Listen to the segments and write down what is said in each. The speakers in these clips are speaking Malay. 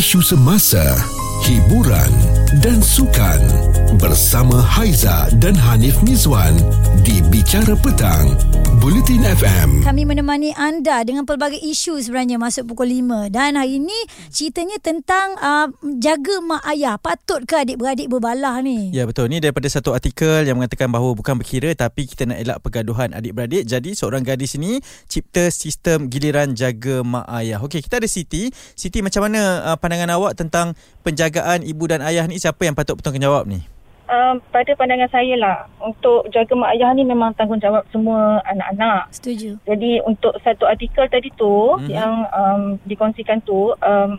isu semasa, hiburan dan sukan bersama Haiza dan Hanif Mizwan di Bicara Petang, Bulletin FM. Kami menemani anda dengan pelbagai isu sebenarnya masuk pukul 5 dan hari ini ceritanya tentang uh, jaga mak ayah. Patut ke adik-beradik berbalah ni? Ya betul. Ni daripada satu artikel yang mengatakan bahawa bukan berkira tapi kita nak elak pergaduhan adik-beradik. Jadi seorang gadis ini cipta sistem giliran jaga mak ayah. Okey, kita ada Siti. Siti macam mana uh, pandangan awak tentang penjagaan ibu dan ayah ni siapa yang patut bertanggungjawab ni? Um, pada pandangan saya lah, untuk jaga mak ayah ni memang tanggungjawab semua anak-anak. Setuju. Jadi untuk satu artikel tadi tu Mhm. yang um, dikongsikan tu, um,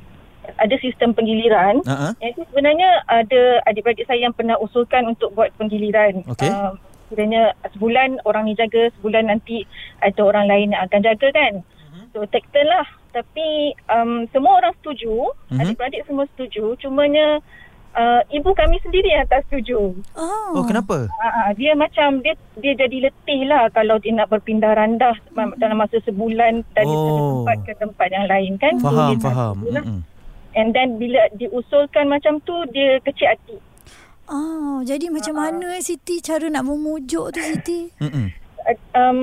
ada sistem penggiliran. Ha Yang sebenarnya ada adik-beradik saya yang pernah usulkan untuk buat penggiliran. Okey. Um, Kiranya sebulan orang ni jaga, sebulan nanti ada orang lain yang akan jaga kan. So take turn lah. Tapi um, semua orang setuju, Mhm. adik-beradik semua setuju. Cumanya uh, ibu kami sendiri yang tak setuju. Oh, Oh, kenapa? Uh, dia macam dia dia jadi letih lah kalau dia nak berpindah randah mm-hmm. dalam masa sebulan dari Oh. satu tempat ke tempat yang lain kan. So, Faham, dia tak faham. lah. And then bila diusulkan macam tu dia kecil hati. Oh, jadi macam mana eh Siti cara nak memujuk tu Siti? Uh, um,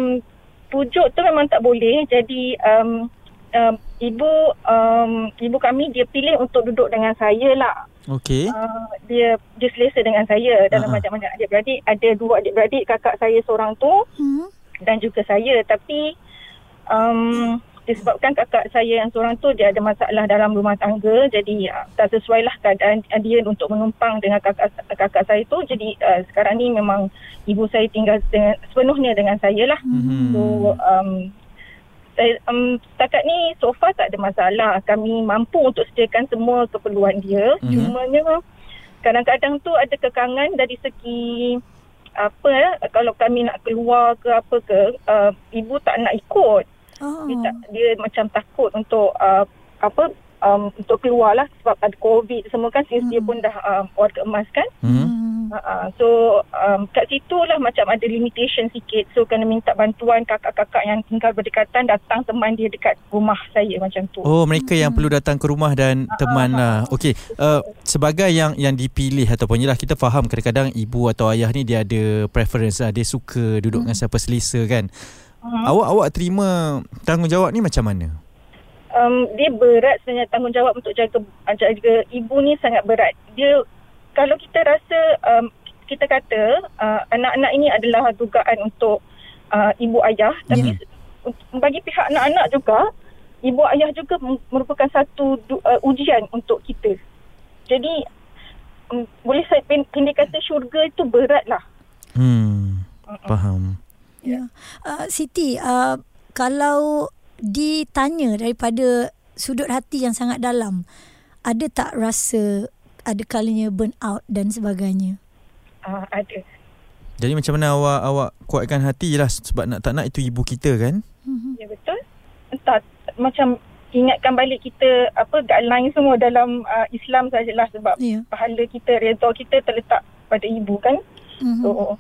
pujuk tu memang tak boleh. Jadi um, um, ibu um, ibu kami dia pilih untuk duduk dengan saya lah. Okey. Uh, dia dia selesa dengan saya dalam Ah, ah. macam-macam adik-beradik. Ada dua adik-beradik, kakak saya seorang tu Hmm? dan juga saya. Tapi um, disebabkan kakak saya yang seorang tu dia ada masalah dalam rumah tangga. Jadi uh, tak sesuai lah keadaan dia untuk menumpang dengan kakak kakak saya tu. Jadi uh, sekarang ni memang ibu saya tinggal dengan, sepenuhnya dengan saya lah. Mhm. So um, um, setakat ni so far tak ada masalah. Kami mampu untuk sediakan semua keperluan dia. Mhm. Cumanya kadang-kadang tu ada kekangan dari segi apa eh, kalau kami nak keluar ke apa ke uh, ibu tak nak ikut. Oh. Dia, tak, dia macam takut untuk uh, apa um, untuk keluar lah sebab ada covid semua kan since dia pun dah um, warga emas kan. Mhm. Hmm. Uh, so um, kat situ lah macam ada limitation sikit so kena minta bantuan kakak-kakak yang tinggal berdekatan datang teman dia dekat rumah saya macam tu. Oh, mereka yang perlu datang ke rumah dan teman lah. Okey, uh, sebagai yang yang dipilih ataupun yelah kita faham kadang-kadang ibu atau ayah ni dia ada preference lah. Dia suka duduk dengan siapa selesa kan. Hmm. Awak awak terima tanggungjawab ni macam mana? um, dia berat sebenarnya tanggungjawab untuk jaga jaga ibu ni sangat berat. Dia kalau kita rasa um, kita kata uh, anak-anak ini adalah dugaan untuk uh, ibu ayah tapi yeah. bagi pihak anak-anak juga ibu ayah juga merupakan satu uh, ujian untuk kita. Jadi um, boleh saya pen- pendek kata syurga itu berat lah. Hmm, faham. Ya. Uh, Siti, uh, kalau ditanya daripada sudut hati yang sangat dalam, ada tak rasa ada kalanya burn out dan sebagainya? Uh, ada. Jadi macam mana awak awak kuatkan hati lah sebab nak tak nak itu ibu kita kan? Ya betul. Entah macam ingatkan balik kita apa guideline semua dalam uh, Islam sajalah sebab Ya. pahala kita redha kita terletak pada ibu kan. Mhm. So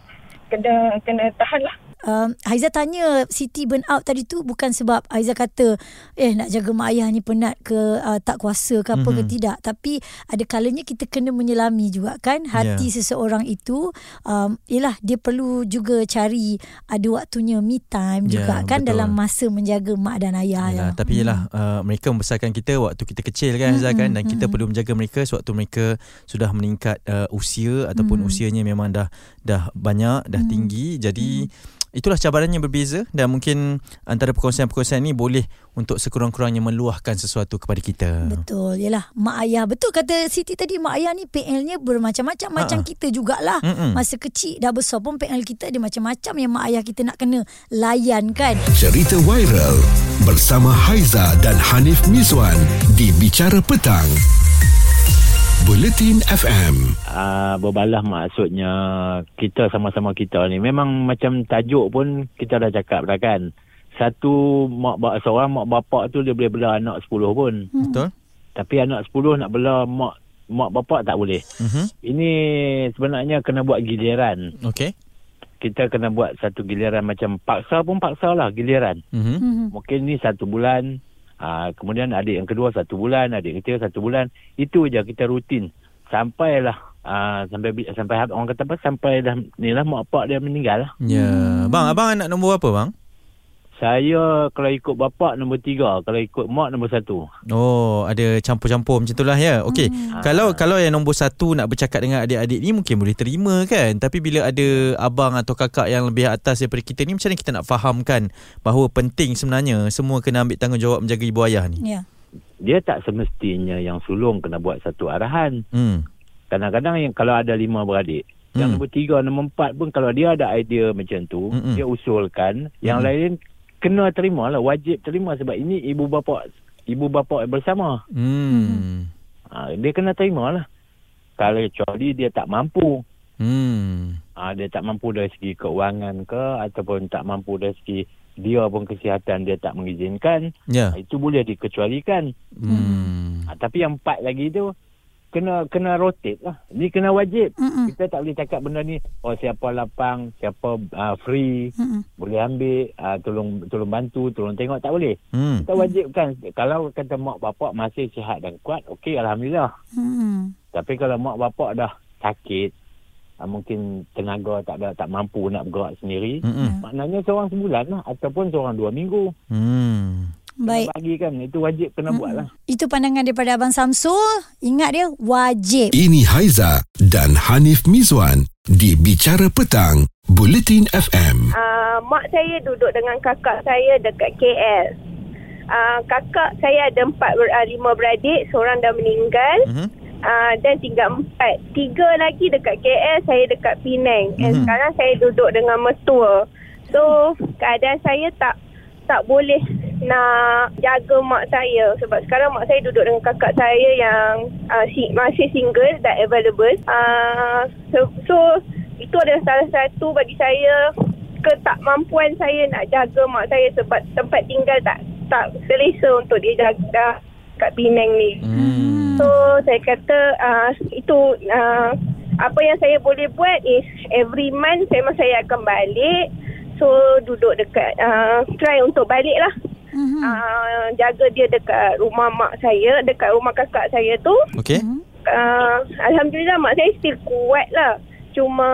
kena kena tahan lah. Um, Haiza tanya Siti burn out tadi tu bukan sebab Haiza kata eh nak jaga mak ayah ni penat ke uh, tak kuasa ke apa mm-hmm. ke Mhm. tidak tapi ada kalanya kita kena menyelami juga kan hati Ya. seseorang itu um, yelah dia perlu juga cari ada waktunya me time Ya, juga kan betul. dalam masa menjaga mak dan ayah Yalah, ya. tapi yelah uh, mereka membesarkan kita waktu kita kecil kan Azhar kan dan kita perlu menjaga mereka sewaktu mereka sudah meningkat uh, usia ataupun Mm. usianya memang dah dah banyak dah tinggi jadi itulah cabarannya berbeza dan mungkin antara perkongsian-perkongsian ni boleh untuk sekurang-kurangnya meluahkan sesuatu kepada kita. Betul, yelah mak ayah betul kata Siti tadi mak ayah ni PL-nya bermacam-macam macam Ha-ha. kita jugalah. Mm-mm. Masa kecil dah besar pun PL kita ada macam-macam yang mak ayah kita nak kena layan kan. Cerita viral bersama Haiza dan Hanif Mizwan di Bicara Petang. Bulletin FM. uh, berbalah maksudnya kita sama-sama kita ni memang macam tajuk pun kita dah cakap dah kan satu mak bapa seorang mak bapak tu dia boleh bela anak 10 pun Betul? tapi anak 10 nak bela mak mak bapak tak boleh Mhm. ini sebenarnya kena buat giliran Okey. kita kena buat satu giliran macam paksa pun paksa lah giliran Mhm. Hmm. mungkin ni satu bulan Uh, kemudian adik yang kedua satu bulan, adik ketiga satu bulan. Itu je kita rutin. Sampailah uh, sampai sampai orang kata apa sampai dah ni lah mak pak dia meninggal lah. Ya. Bang, abang anak nombor apa bang? Saya kalau ikut bapak nombor tiga, kalau ikut mak nombor satu. Oh, ada campur-campur macam itulah ya. Okey. Hmm. Kalau kalau yang nombor satu nak bercakap dengan adik-adik ni mungkin boleh terima kan. Tapi bila ada abang atau kakak yang lebih atas daripada kita ni macam mana kita nak fahamkan bahawa penting sebenarnya semua kena ambil tanggungjawab menjaga ibu ayah ni. Ya. Dia tak semestinya yang sulung kena buat satu arahan. Hmm. Kadang-kadang yang kalau ada lima beradik, yang Hmm. nombor tiga, nombor empat pun kalau dia ada idea macam tu, Mm-mm. dia usulkan, yang Mm. lain kena terima lah, wajib terima sebab ini ibu bapa ibu bapa bersama. Hmm. Ha, dia kena terima lah. Kalau kecuali dia tak mampu. Hmm. Ha, dia tak mampu dari segi keuangan ke ataupun tak mampu dari segi dia pun kesihatan dia tak mengizinkan. Ya. Ha, itu boleh dikecualikan. Hmm. Ha, tapi yang empat lagi tu kena kena rotate lah. Ni kena wajib. Mm-mm. Kita tak boleh cakap benda ni oh siapa lapang, siapa uh, free, Mm-mm. boleh ambil, uh, tolong tolong bantu, tolong tengok tak boleh. Hmm. Kita wajibkan kalau kata mak bapak masih sihat dan kuat, okey alhamdulillah. Mm-mm. Tapi kalau mak bapak dah sakit, uh, mungkin tenaga tak ada tak mampu nak bergerak sendiri, Hmm. maknanya seorang sebulan lah ataupun seorang dua minggu. Hmm. Baik. Kena bagi kan, itu wajib kena buat lah. Itu pandangan daripada Abang Samsul. Ingat dia wajib. Ini Haiza dan Hanif Mizwan di Bicara Petang, Bulletin FM. uh, mak saya duduk dengan kakak saya dekat KL. Uh, kakak saya ada empat ber, uh, lima beradik, seorang dah meninggal Mhm. uh, dan tinggal empat. Tiga lagi dekat KL, saya dekat Penang. And Mhm. sekarang saya duduk dengan mertua. So keadaan saya tak tak boleh nak jaga mak saya sebab sekarang mak saya duduk dengan kakak saya yang uh, si, masih single dan available. Uh, so, so itu adalah salah satu bagi saya ketakmampuan saya nak jaga mak saya sebab tempat tinggal tak tak selesa untuk dia jaga kat Penang ni. Hmm. So saya kata uh, itu uh, apa yang saya boleh buat is every month memang saya akan balik. So duduk dekat uh, try untuk balik lah. Mhm. Uh, jaga dia dekat rumah mak saya, dekat rumah kakak saya tu. Okey. Uh, Alhamdulillah mak saya still kuat lah. Cuma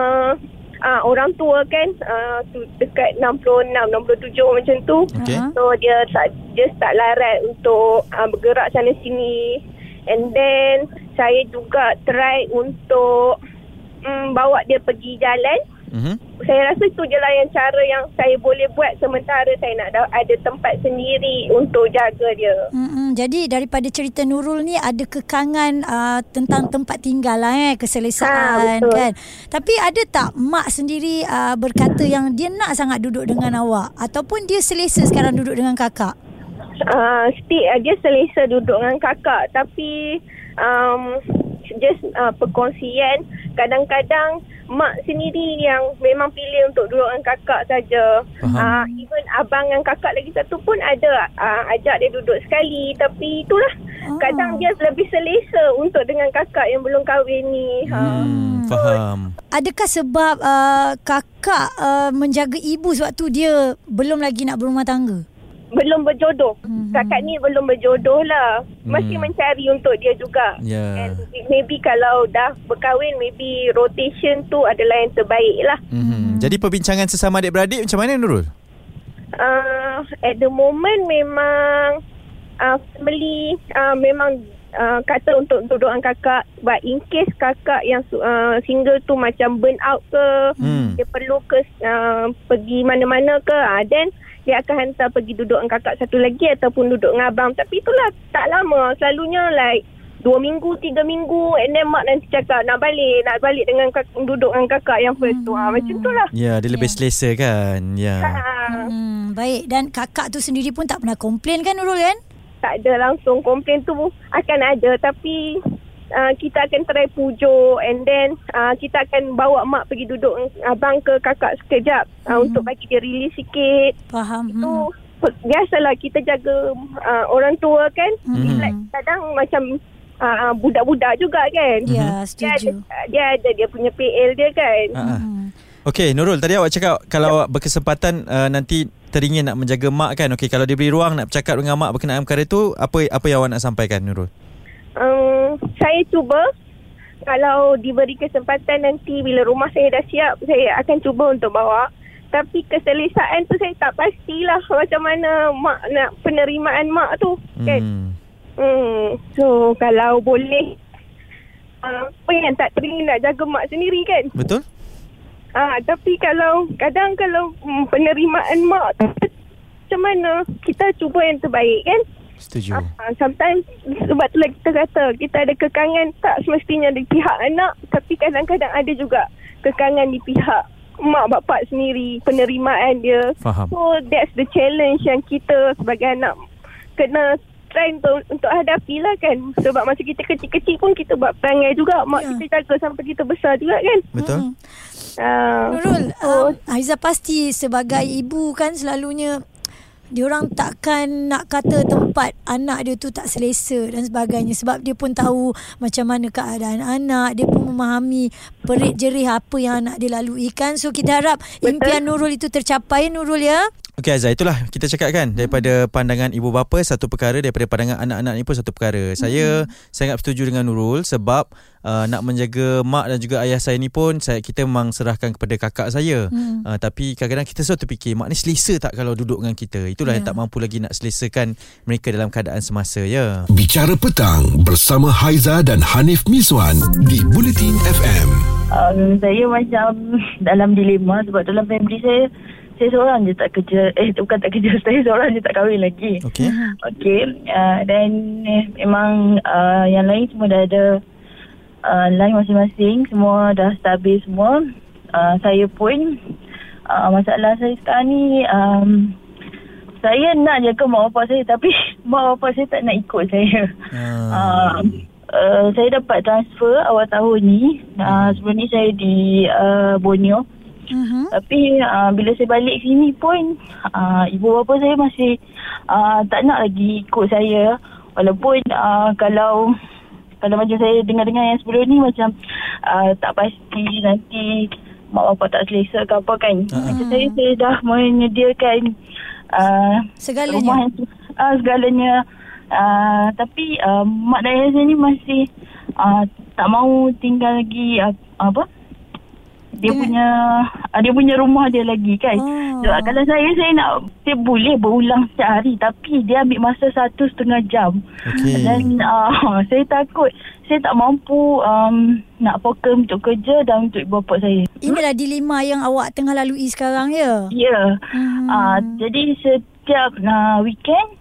uh, orang tua kan uh, tu dekat 66, 67 macam tu. Okey. Ha. So dia tak dia tak larat untuk uh, bergerak sana sini. And then saya juga try untuk um, bawa dia pergi jalan. Mhm. Saya rasa itu je lah yang cara yang saya boleh buat sementara saya nak da- ada tempat sendiri untuk jaga dia. Mm-mm. Jadi daripada cerita Nurul ni ada kekangan uh, tentang tempat tinggal lah eh keselesaan Ha, betul. kan. Tapi ada tak mak sendiri uh, berkata yang dia nak sangat duduk dengan awak ataupun dia selesa sekarang duduk dengan kakak? Uh, still, uh, dia selesa duduk dengan kakak tapi um, just uh, perkongsian kadang-kadang mak sendiri yang memang pilih untuk duduk dengan kakak saja. Uh, even abang dan kakak lagi satu pun ada uh, ajak dia duduk sekali tapi itulah Ah. kadang dia lebih selesa untuk dengan kakak yang belum kahwin ni. Ha. Hmm. Faham. Adakah sebab uh, kakak uh, menjaga ibu sewaktu dia belum lagi nak berumah tangga? Belum berjodoh. Mhm. Kakak ni belum berjodoh lah. Masih Hmm. mencari untuk dia juga. Ya. And maybe kalau dah berkahwin, maybe rotation tu adalah yang terbaik lah. Mhm. Jadi perbincangan sesama adik-beradik macam mana Nurul? Uh, at the moment memang uh, family uh, memang uh, kata untuk dengan kakak. But in case kakak yang uh, single tu macam burn out ke, Hmm. dia perlu ke uh, pergi mana-mana ke, uh, then dia akan hantar pergi duduk dengan kakak satu lagi ataupun duduk dengan abang. Tapi itulah tak lama. Selalunya like dua minggu, tiga minggu and then mak nanti cakap nak balik, nak balik dengan kak, duduk dengan kakak yang first tu. Ha, macam tu lah. Ya, dia lebih Ya. selesa kan. Ya. Ha, Hmm, baik dan kakak tu sendiri pun tak pernah komplain kan Nurul kan? tak ada langsung komplain tu akan ada tapi uh, kita akan try pujuk and then uh, kita akan bawa mak pergi duduk abang ke kakak sekejap uh, Mhm. untuk bagi dia release sikit. Faham. Tu Hmm. biasalah kita jaga uh, orang tua kan. Like, kadang macam uh, budak-budak juga kan. Ya, Dia ada, setuju. dia ada dia punya PL dia kan. Hmm. Okey, Nurul, tadi awak cakap kalau awak berkesempatan uh, nanti teringin nak menjaga mak kan. Okey, kalau diberi ruang nak bercakap dengan mak berkenaan perkara tu, apa apa yang awak nak sampaikan Nurul? Um, saya cuba kalau diberi kesempatan nanti bila rumah saya dah siap, saya akan cuba untuk bawa. Tapi keselesaan tu saya tak pastilah macam mana mak nak penerimaan mak tu. Kan? Hmm. Hmm. So kalau boleh uh, apa yang tak teringin nak jaga mak sendiri kan? Betul? Ah, tapi kalau kadang kalau mm, penerimaan mak tu macam mana kita cuba yang terbaik kan? Setuju. Ah, sometimes sebab tu lah kita kata kita ada kekangan tak semestinya di pihak anak tapi kadang-kadang ada juga kekangan di pihak mak bapak sendiri penerimaan dia. Faham. So that's the challenge yang kita sebagai anak kena try untuk, untuk hadapi lah kan. Sebab masa kita kecil-kecil pun kita buat perangai juga. Mak Ya. kita jaga sampai kita besar juga kan. Betul? Mm-mm. Uh, Nurul, um, Haiza pasti sebagai ibu kan selalunya diorang takkan nak kata tempat anak dia tu tak selesa dan sebagainya. Sebab dia pun tahu macam mana keadaan anak dia pun memahami perit jerih apa yang anak dia lalui kan. So kita harap Betul. impian Nurul itu tercapai. Nurul ya Okey Azhar, itulah kita cakap kan daripada pandangan ibu bapa satu perkara daripada pandangan anak-anak ni pun satu perkara. Saya sangat bersetuju dengan Nurul sebab uh, nak menjaga mak dan juga ayah saya ni pun saya kita memang serahkan kepada kakak saya. Hmm. Uh, tapi kadang-kadang kita selalu terfikir mak ni selesa tak kalau duduk dengan kita. Itulah Ya. yang tak mampu lagi nak selesakan mereka dalam keadaan semasa ya. Bicara petang bersama Haiza dan Hanif Miswan di Bulletin FM. um, saya macam dalam dilema sebab dalam family saya saya seorang je tak kerja eh bukan tak kerja saya seorang je tak kahwin lagi Okey. okey uh, dan eh, memang uh, yang lain semua dah ada uh, line masing-masing semua dah stabil semua uh, saya pun uh, masalah saya sekarang ni um, saya nak jaga mak bapak saya tapi mak bapak saya tak nak ikut saya Ah. Uh, uh, saya dapat transfer awal tahun ni. Uh, sebelum ni saya di uh, Borneo. Mhm. Tapi uh, bila saya balik sini pun uh, ibu bapa saya masih uh, tak nak lagi ikut saya. Walaupun uh, kalau kalau macam saya dengar-dengar yang sebelum ni macam uh, tak pasti nanti mak bapak tak selesa ke apa kan. Ah. Macam saya saya dah menyediakan uh, segalanya rumah yang uh, segalanya uh, tapi uh, mak dan ayah saya ni masih uh, tak mau tinggal lagi uh, apa dia Dengan- punya uh, dia punya rumah dia lagi kan Oh. so, kalau saya saya nak saya boleh berulang setiap hari tapi dia ambil masa satu setengah jam Okey. dan uh, saya takut saya tak mampu um, nak fokus untuk kerja dan untuk ibu bapa saya inilah dilema yang awak tengah lalui sekarang ya ya yeah. Hmm. Uh, jadi setiap uh, weekend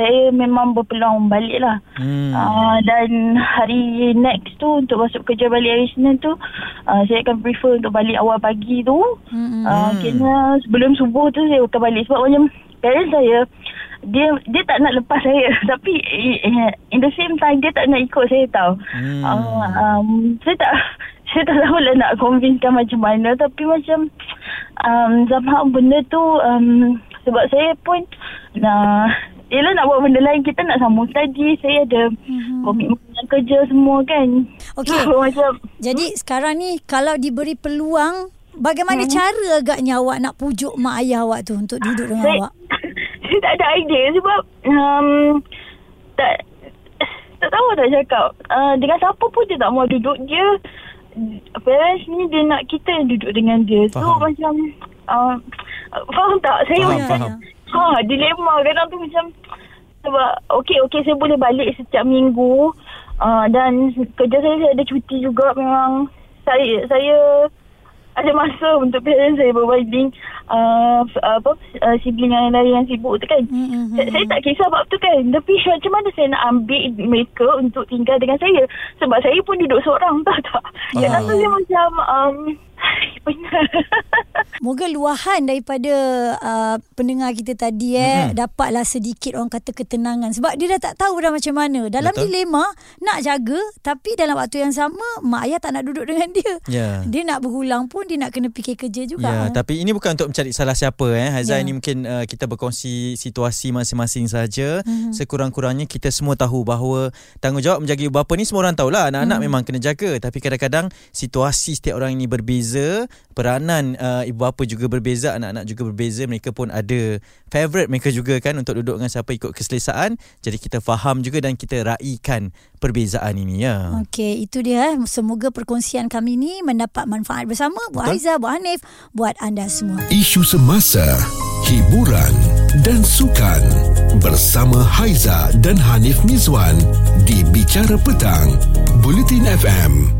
saya memang berpeluang balik lah. Hmm. Uh, dan hari next tu untuk masuk kerja balik hari Senin tu uh, saya akan prefer untuk balik awal pagi tu. Hmm. Uh, kena sebelum subuh tu saya akan balik sebab macam parents saya dia dia tak nak lepas saya tapi eh, in the same time dia tak nak ikut saya tau. Hmm. Uh, um, saya tak saya tak tahu lah nak convincekan macam mana tapi macam um, somehow benda tu um, sebab saya pun nak Yelah nak buat benda lain Kita nak sambung study Saya ada Mhm. komitmen dengan kerja semua kan Okey. So, macam Jadi sekarang ni kalau diberi peluang bagaimana Hmm. cara agaknya awak nak pujuk mak ayah awak tu untuk duduk dengan saya, awak? saya tak ada idea Sebab um, Tak Tak tahu nak cakap uh, Dengan siapa pun dia tak mau duduk Dia Parents ni dia nak kita yang duduk dengan dia So Faham. macam uh, Faham tak? Saya Faham, macam faham. Ha, dilema kadang tu macam sebab okey okey saya boleh balik setiap minggu. Uh, dan kerja saya saya ada cuti juga memang. Saya saya ada masa untuk parents saya berbanding uh, f- apa uh, sibling yang lain yang sibuk tu kan. Hmm, Saya, saya tak kisah bab tu kan. Tapi macam mana saya nak ambil mereka Untuk tinggal dengan saya? Sebab saya pun duduk seorang Tahu tak? Ya, Kadang tu ya. saya macam um, Benar Moga luahan daripada uh, pendengar kita tadi eh Mm-mm. dapatlah sedikit orang kata ketenangan sebab dia dah tak tahu dah macam mana. Dalam Betul. dilema nak jaga tapi dalam waktu yang sama mak ayah tak nak duduk dengan dia. Ya. Dia nak berulang pun dia nak kena fikir kerja juga. Ya, tapi ini bukan untuk mencari salah siapa eh. Haizal Ya. ini mungkin uh, kita berkongsi situasi masing-masing saja. Mhm. Sekurang-kurangnya kita semua tahu bahawa tanggungjawab menjaga ibu bapa ni semua orang tahulah. Anak-anak Mhm. memang kena jaga tapi kadang-kadang situasi setiap orang ini berbeza, peranan uh, ibu bapa juga berbeza, anak-anak juga berbeza. Mereka pun ada favourite mereka juga kan untuk duduk dengan siapa ikut keselesaan. Jadi kita faham juga dan kita raikan perbezaan ini ya. Okey, itu dia. Semoga perkongsian kami ni mendapat manfaat bersama buat Haiza, buat Hanif, buat anda semua. Isu semasa, hiburan dan sukan bersama Haiza dan Hanif Mizwan di Bicara Petang, Bulletin FM.